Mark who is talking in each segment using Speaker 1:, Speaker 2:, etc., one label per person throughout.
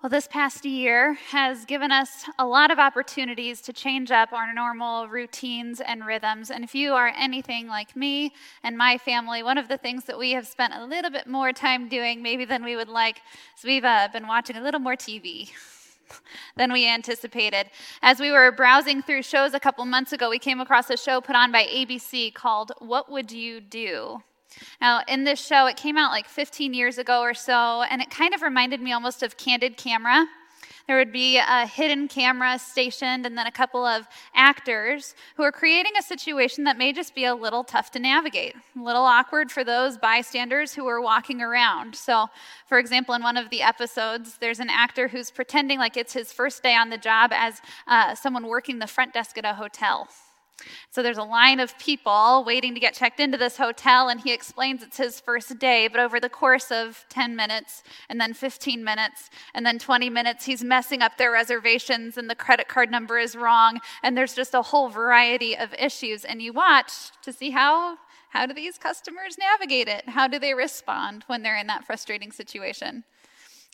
Speaker 1: Well, this past year has given us a lot of opportunities to change up our normal routines and rhythms. And if you are anything like me and my family, one of the things that we have spent a little bit more time doing, maybe than we would like, is we've uh, been watching a little more TV. than we anticipated. As we were browsing through shows a couple months ago, we came across a show put on by ABC called What Would You Do? Now, in this show, it came out like 15 years ago or so, and it kind of reminded me almost of Candid Camera. There would be a hidden camera stationed, and then a couple of actors who are creating a situation that may just be a little tough to navigate, a little awkward for those bystanders who are walking around. So, for example, in one of the episodes, there's an actor who's pretending like it's his first day on the job as uh, someone working the front desk at a hotel. So there's a line of people waiting to get checked into this hotel, and he explains it's his first day. But over the course of 10 minutes, and then 15 minutes, and then 20 minutes, he's messing up their reservations, and the credit card number is wrong, and there's just a whole variety of issues. And you watch to see how. How do these customers navigate it? How do they respond when they're in that frustrating situation?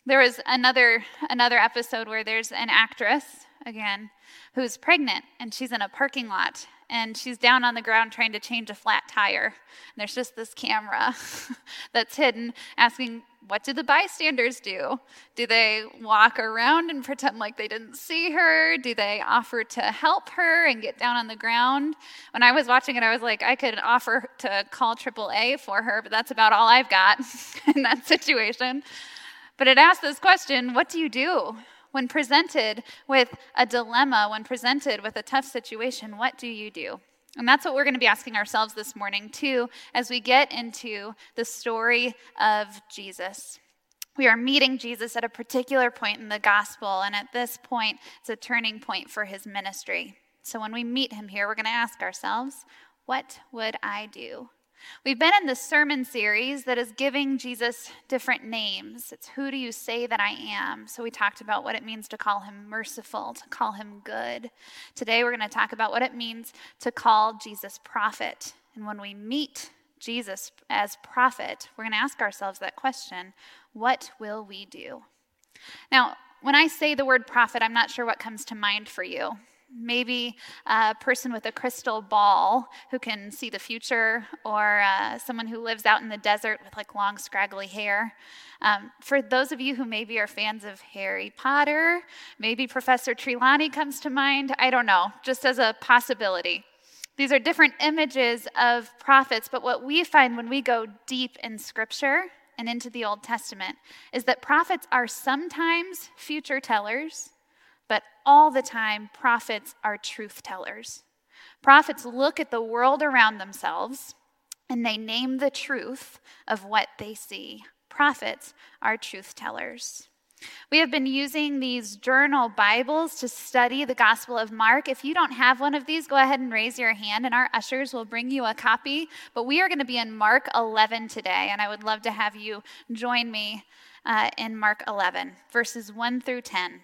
Speaker 1: There was another another episode where there's an actress again who's pregnant and she's in a parking lot and she's down on the ground trying to change a flat tire. And there's just this camera that's hidden asking, What do the bystanders do? Do they walk around and pretend like they didn't see her? Do they offer to help her and get down on the ground? When I was watching it, I was like, I could offer to call AAA for her, but that's about all I've got in that situation. But it asked this question What do you do? When presented with a dilemma, when presented with a tough situation, what do you do? And that's what we're going to be asking ourselves this morning, too, as we get into the story of Jesus. We are meeting Jesus at a particular point in the gospel, and at this point, it's a turning point for his ministry. So when we meet him here, we're going to ask ourselves, What would I do? We've been in this sermon series that is giving Jesus different names. It's who do you say that I am? So we talked about what it means to call him merciful, to call him good. Today we're going to talk about what it means to call Jesus prophet. And when we meet Jesus as prophet, we're going to ask ourselves that question what will we do? Now, when I say the word prophet, I'm not sure what comes to mind for you. Maybe a person with a crystal ball who can see the future, or uh, someone who lives out in the desert with like long, scraggly hair. Um, for those of you who maybe are fans of Harry Potter, maybe Professor Trelawney comes to mind. I don't know, just as a possibility. These are different images of prophets, but what we find when we go deep in Scripture and into the Old Testament is that prophets are sometimes future tellers but all the time, prophets are truth tellers. Prophets look at the world around themselves and they name the truth of what they see. Prophets are truth tellers. We have been using these journal Bibles to study the Gospel of Mark. If you don't have one of these, go ahead and raise your hand, and our ushers will bring you a copy. But we are going to be in Mark 11 today, and I would love to have you join me uh, in Mark 11, verses 1 through 10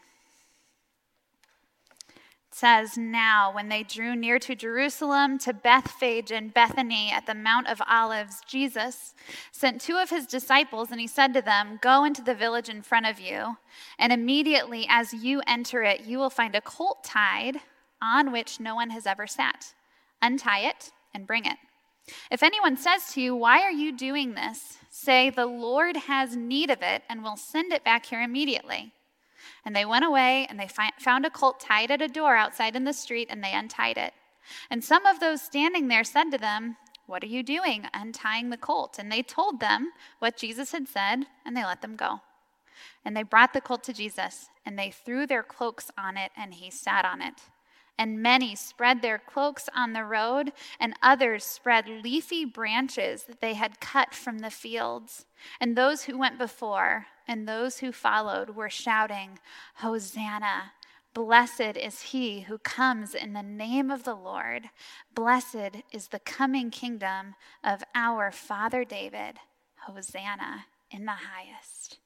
Speaker 1: says, Now, when they drew near to Jerusalem, to Bethphage and Bethany at the Mount of Olives, Jesus sent two of his disciples, and he said to them, Go into the village in front of you, and immediately as you enter it, you will find a colt tied on which no one has ever sat. Untie it and bring it. If anyone says to you, Why are you doing this? say, The Lord has need of it, and will send it back here immediately. And they went away and they fi- found a colt tied at a door outside in the street and they untied it. And some of those standing there said to them, What are you doing untying the colt? And they told them what Jesus had said and they let them go. And they brought the colt to Jesus and they threw their cloaks on it and he sat on it. And many spread their cloaks on the road, and others spread leafy branches that they had cut from the fields. And those who went before and those who followed were shouting, Hosanna! Blessed is he who comes in the name of the Lord. Blessed is the coming kingdom of our Father David. Hosanna in the highest.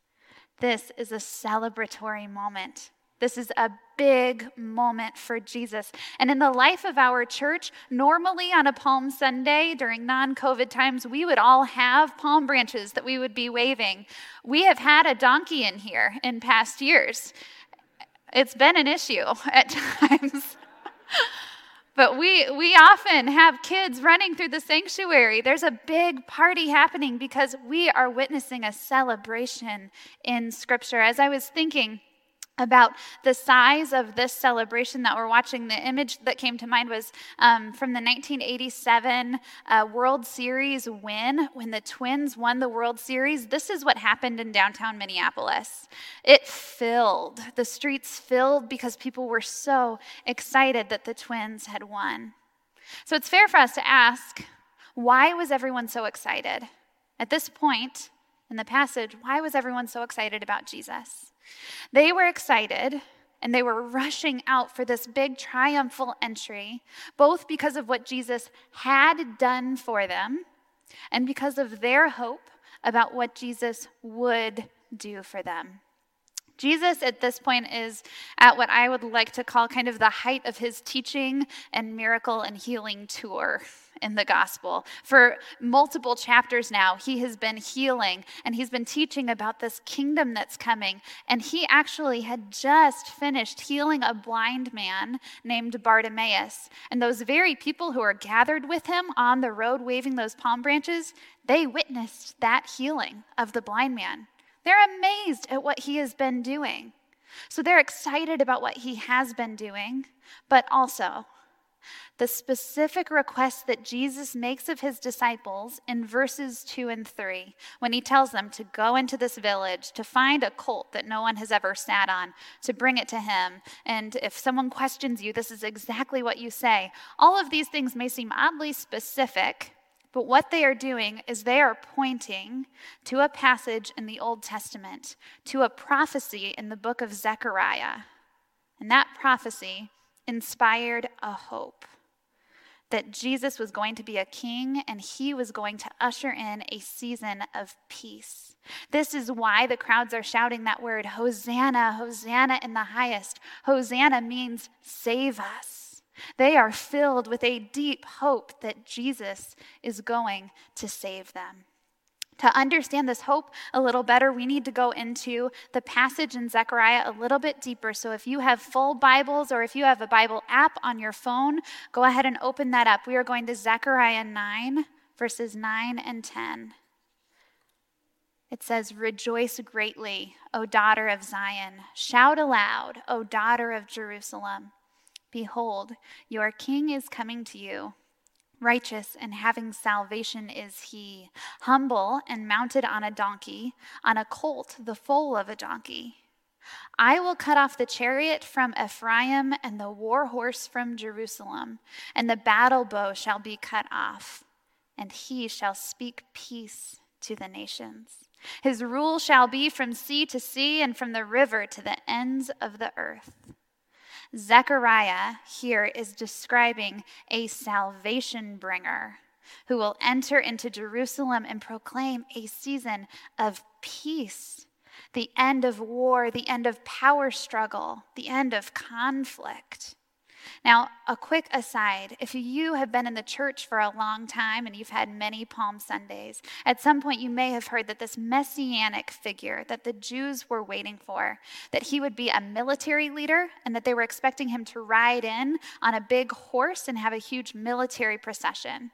Speaker 1: This is a celebratory moment This is a big moment for Jesus. And in the life of our church, normally on a Palm Sunday during non COVID times, we would all have palm branches that we would be waving. We have had a donkey in here in past years. It's been an issue at times. But we, we often have kids running through the sanctuary. There's a big party happening because we are witnessing a celebration in Scripture. As I was thinking, about the size of this celebration that we're watching. The image that came to mind was um, from the 1987 uh, World Series win when the Twins won the World Series. This is what happened in downtown Minneapolis. It filled, the streets filled because people were so excited that the Twins had won. So it's fair for us to ask why was everyone so excited? At this point in the passage, why was everyone so excited about Jesus? They were excited and they were rushing out for this big triumphal entry, both because of what Jesus had done for them and because of their hope about what Jesus would do for them. Jesus at this point is at what I would like to call kind of the height of his teaching and miracle and healing tour in the gospel. For multiple chapters now, he has been healing and he's been teaching about this kingdom that's coming. And he actually had just finished healing a blind man named Bartimaeus. And those very people who are gathered with him on the road waving those palm branches, they witnessed that healing of the blind man. They're amazed at what he has been doing. So they're excited about what he has been doing, but also the specific request that Jesus makes of his disciples in verses 2 and 3, when he tells them to go into this village, to find a colt that no one has ever sat on, to bring it to him. And if someone questions you, this is exactly what you say. All of these things may seem oddly specific, but what they are doing is they are pointing to a passage in the Old Testament, to a prophecy in the book of Zechariah. And that prophecy inspired a hope that Jesus was going to be a king and he was going to usher in a season of peace. This is why the crowds are shouting that word Hosanna, Hosanna in the highest. Hosanna means save us. They are filled with a deep hope that Jesus is going to save them. To understand this hope a little better, we need to go into the passage in Zechariah a little bit deeper. So, if you have full Bibles or if you have a Bible app on your phone, go ahead and open that up. We are going to Zechariah 9, verses 9 and 10. It says, Rejoice greatly, O daughter of Zion. Shout aloud, O daughter of Jerusalem. Behold, your king is coming to you Righteous and having salvation is he, humble and mounted on a donkey, on a colt, the foal of a donkey. I will cut off the chariot from Ephraim and the war horse from Jerusalem, and the battle bow shall be cut off, and he shall speak peace to the nations. His rule shall be from sea to sea and from the river to the ends of the earth. Zechariah here is describing a salvation bringer who will enter into Jerusalem and proclaim a season of peace, the end of war, the end of power struggle, the end of conflict. Now, a quick aside if you have been in the church for a long time and you've had many Palm Sundays, at some point you may have heard that this messianic figure that the Jews were waiting for, that he would be a military leader and that they were expecting him to ride in on a big horse and have a huge military procession.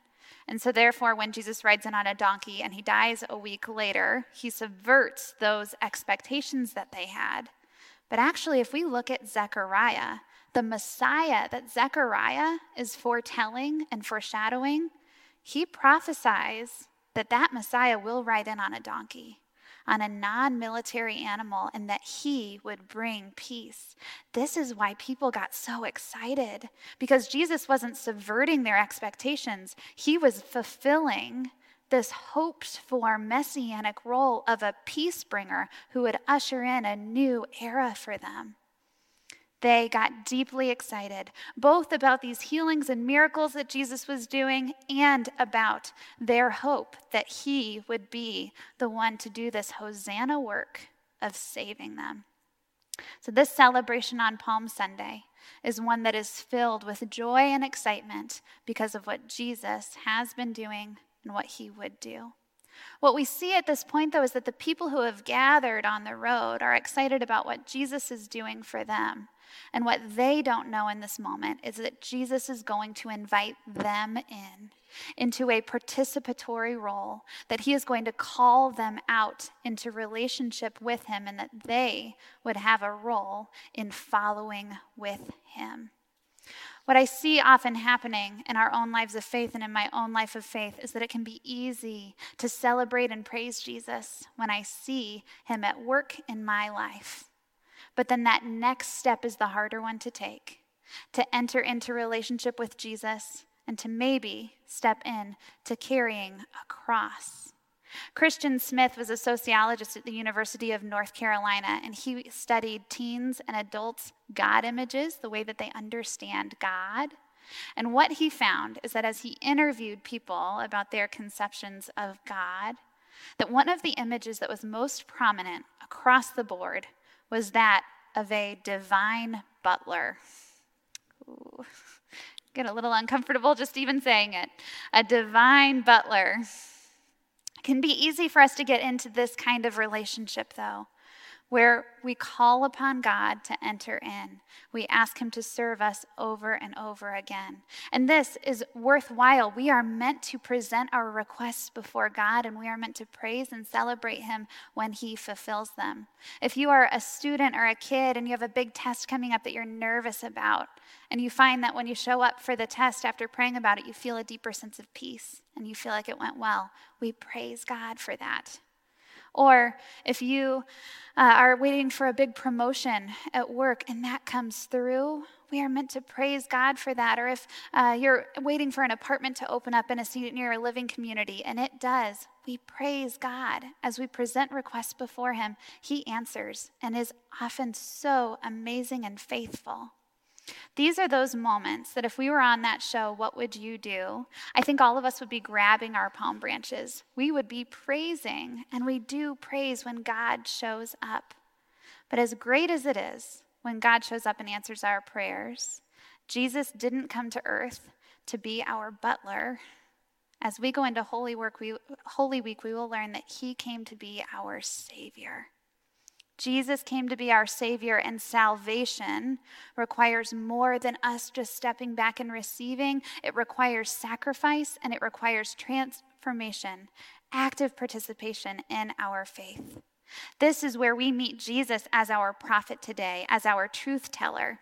Speaker 1: And so, therefore, when Jesus rides in on a donkey and he dies a week later, he subverts those expectations that they had. But actually, if we look at Zechariah, the Messiah that Zechariah is foretelling and foreshadowing, he prophesies that that Messiah will ride in on a donkey, on a non military animal, and that he would bring peace. This is why people got so excited, because Jesus wasn't subverting their expectations, he was fulfilling this hoped for messianic role of a peace bringer who would usher in a new era for them. They got deeply excited, both about these healings and miracles that Jesus was doing and about their hope that he would be the one to do this Hosanna work of saving them. So, this celebration on Palm Sunday is one that is filled with joy and excitement because of what Jesus has been doing and what he would do. What we see at this point, though, is that the people who have gathered on the road are excited about what Jesus is doing for them. And what they don't know in this moment is that Jesus is going to invite them in into a participatory role, that he is going to call them out into relationship with him, and that they would have a role in following with him. What I see often happening in our own lives of faith and in my own life of faith is that it can be easy to celebrate and praise Jesus when I see him at work in my life. But then that next step is the harder one to take to enter into relationship with Jesus and to maybe step in to carrying a cross. Christian Smith was a sociologist at the University of North Carolina, and he studied teens and adults' God images, the way that they understand God. And what he found is that as he interviewed people about their conceptions of God, that one of the images that was most prominent across the board was that of a divine butler. Ooh, get a little uncomfortable just even saying it. A divine butler. It can be easy for us to get into this kind of relationship, though where we call upon God to enter in. We ask Him to serve us over and over again. And this is worthwhile. We are meant to present our requests before God, and we are meant to praise and celebrate Him when He fulfills them. If you are a student or a kid and you have a big test coming up that you're nervous about, and you find that when you show up for the test after praying about it, you feel a deeper sense of peace and you feel like it went well, we praise God for that. Or if you uh, are waiting for a big promotion at work and that comes through, we are meant to praise God for that. Or if uh, you're waiting for an apartment to open up in a near senior living community and it does, we praise God as we present requests before Him. He answers and is often so amazing and faithful. These are those moments that if we were on that show, what would you do? I think all of us would be grabbing our palm branches. We would be praising, and we do praise when God shows up. But as great as it is when God shows up and answers our prayers, Jesus didn't come to earth to be our butler. As we go into Holy, Work, we, Holy Week, we will learn that He came to be our Savior. Jesus came to be our Savior, and salvation requires more than us just stepping back and receiving. It requires sacrifice and it requires transformation, active participation in our faith. This is where we meet Jesus as our prophet today, as our truth teller.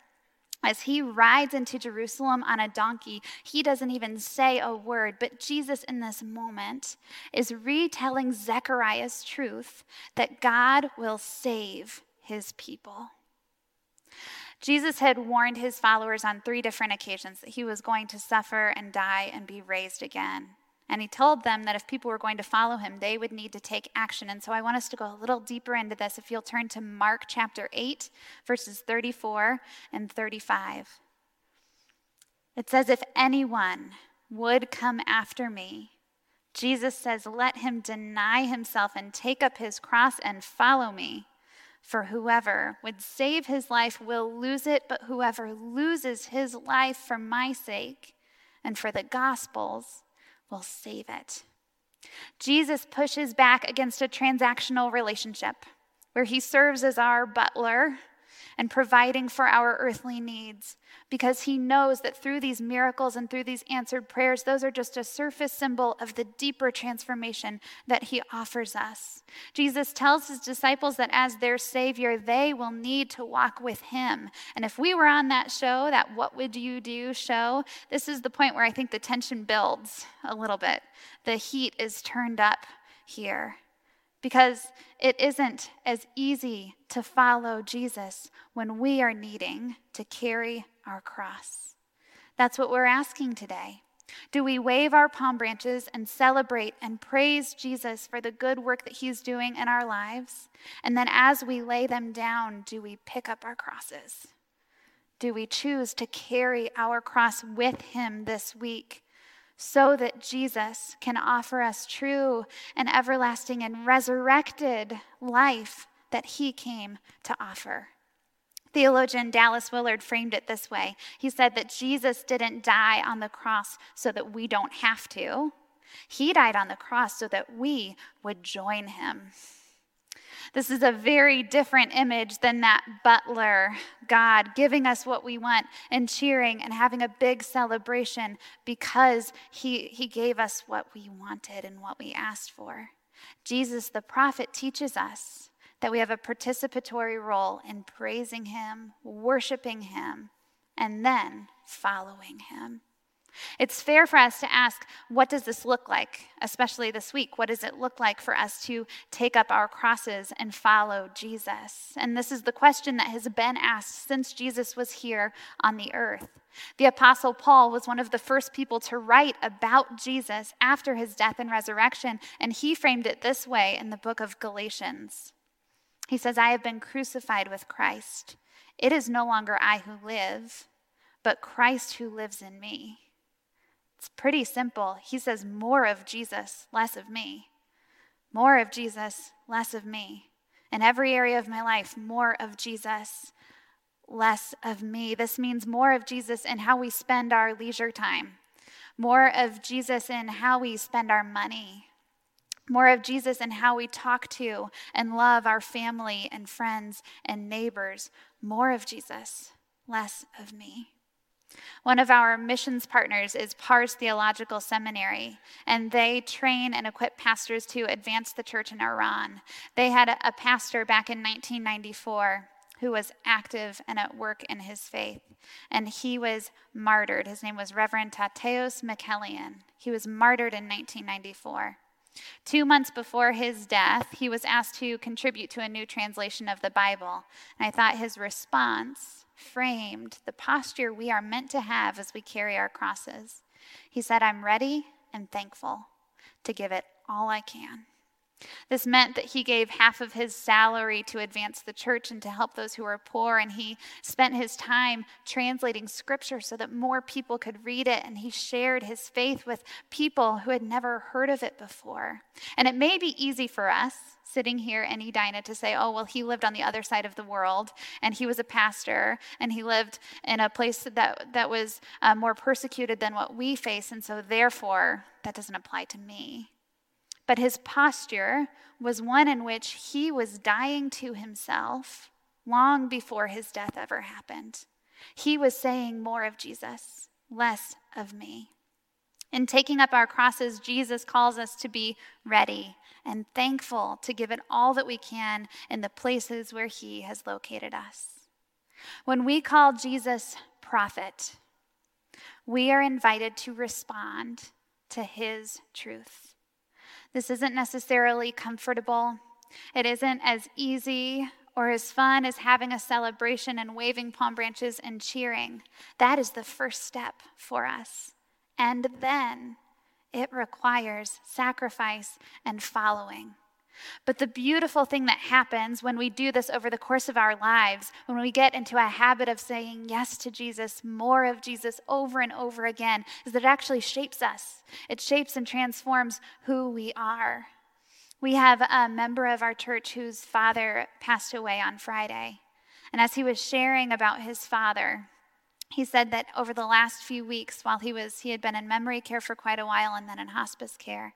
Speaker 1: As he rides into Jerusalem on a donkey, he doesn't even say a word, but Jesus in this moment is retelling Zechariah's truth that God will save his people. Jesus had warned his followers on three different occasions that he was going to suffer and die and be raised again. And he told them that if people were going to follow him, they would need to take action. And so I want us to go a little deeper into this. If you'll turn to Mark chapter 8, verses 34 and 35. It says, If anyone would come after me, Jesus says, Let him deny himself and take up his cross and follow me. For whoever would save his life will lose it, but whoever loses his life for my sake and for the gospel's will save it. Jesus pushes back against a transactional relationship where he serves as our butler and providing for our earthly needs because he knows that through these miracles and through these answered prayers, those are just a surface symbol of the deeper transformation that he offers us. Jesus tells his disciples that as their Savior, they will need to walk with him. And if we were on that show, that What Would You Do show, this is the point where I think the tension builds a little bit. The heat is turned up here because it isn't as easy to follow Jesus when we are needing to carry our cross. That's what we're asking today. Do we wave our palm branches and celebrate and praise Jesus for the good work that he's doing in our lives? And then as we lay them down, do we pick up our crosses? Do we choose to carry our cross with him this week so that Jesus can offer us true and everlasting and resurrected life that he came to offer. Theologian Dallas Willard framed it this way He said that Jesus didn't die on the cross so that we don't have to, He died on the cross so that we would join Him. This is a very different image than that butler God giving us what we want and cheering and having a big celebration because he, he gave us what we wanted and what we asked for. Jesus, the prophet, teaches us that we have a participatory role in praising Him, worshiping Him, and then following Him. It's fair for us to ask, what does this look like, especially this week? What does it look like for us to take up our crosses and follow Jesus? And this is the question that has been asked since Jesus was here on the earth. The Apostle Paul was one of the first people to write about Jesus after his death and resurrection, and he framed it this way in the book of Galatians. He says, I have been crucified with Christ. It is no longer I who live, but Christ who lives in me. It's pretty simple. He says, More of Jesus, less of me. More of Jesus, less of me. In every area of my life, more of Jesus, less of me. This means more of Jesus in how we spend our leisure time, more of Jesus in how we spend our money, more of Jesus in how we talk to and love our family and friends and neighbors, more of Jesus, less of me. One of our missions partners is Pars Theological Seminary, and they train and equip pastors to advance the church in Iran. They had a, pastor back in 1994 who was active and at work in his faith, and he was martyred. His name was Reverend Tateos Michaelian. He was martyred in 1994. Two months before his death, he was asked to contribute to a new translation of the Bible. And I thought his response framed the posture we are meant to have as we carry our crosses. He said, I'm ready and thankful to give it all I can. This meant that he gave half of his salary to advance the church and to help those who were poor. And he spent his time translating scripture so that more people could read it. And he shared his faith with people who had never heard of it before. And it may be easy for us sitting here in Edina to say, oh, well, he lived on the other side of the world and he was a pastor and he lived in a place that, that was uh, more persecuted than what we face. And so, therefore, that doesn't apply to me. But his posture was one in which he was dying to himself long before his death ever happened. He was saying more of Jesus, less of me. In taking up our crosses, Jesus calls us to be ready and thankful to give it all that we can in the places where he has located us. When we call Jesus prophet, we are invited to respond to his truth. This isn't necessarily comfortable. It isn't as easy or as fun as having a celebration and waving palm branches and cheering. That is the first step for us. And then it requires sacrifice and following. But the beautiful thing that happens when we do this over the course of our lives, when we get into a habit of saying yes to Jesus, more of Jesus over and over again, is that it actually shapes us. It shapes and transforms who we are. We have a member of our church whose father passed away on Friday. And as he was sharing about his father, he said that over the last few weeks while he was he had been in memory care for quite a while and then in hospice care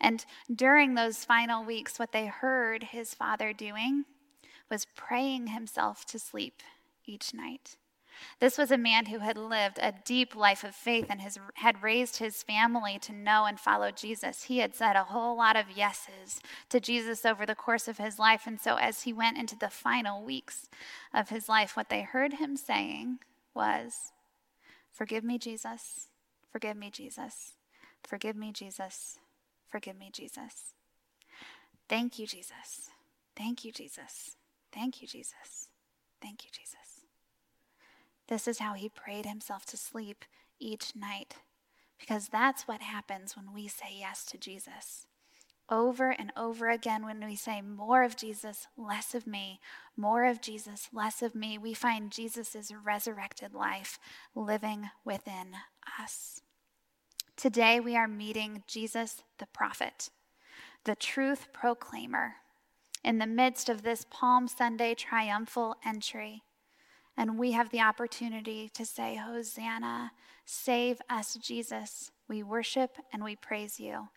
Speaker 1: and during those final weeks what they heard his father doing was praying himself to sleep each night this was a man who had lived a deep life of faith and had raised his family to know and follow Jesus. He had said a whole lot of yeses to Jesus over the course of his life. And so, as he went into the final weeks of his life, what they heard him saying was Forgive me, Jesus. Forgive me, Jesus. Forgive me, Jesus. Forgive me, Jesus. Thank you, Jesus. Thank you, Jesus. Thank you, Jesus. Thank you, Jesus. This is how he prayed himself to sleep each night because that's what happens when we say yes to Jesus over and over again when we say more of Jesus, less of me, more of Jesus, less of me, we find Jesus' resurrected life living within us. Today we are meeting Jesus the prophet, the truth proclaimer, in the midst of this Palm Sunday triumphal entry. And we have the opportunity to say, Hosanna, save us, Jesus. We worship and we praise you.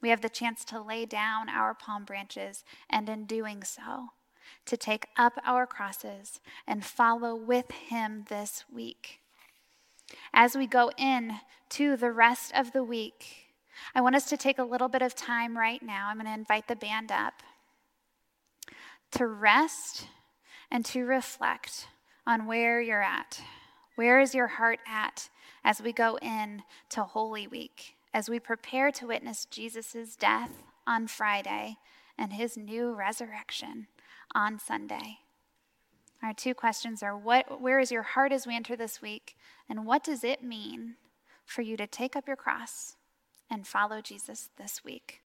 Speaker 1: We have the chance to lay down our palm branches, and in doing so, to take up our crosses and follow with him this week. As we go in to the rest of the week, I want us to take a little bit of time right now. I'm going to invite the band up to rest and to reflect on where you're at. Where is your heart at as we go in to Holy Week, as we prepare to witness Jesus' death on Friday and his new resurrection on Sunday? Our two questions are what, where is your heart as we enter this week? And what does it mean for you to take up your cross and follow Jesus this week?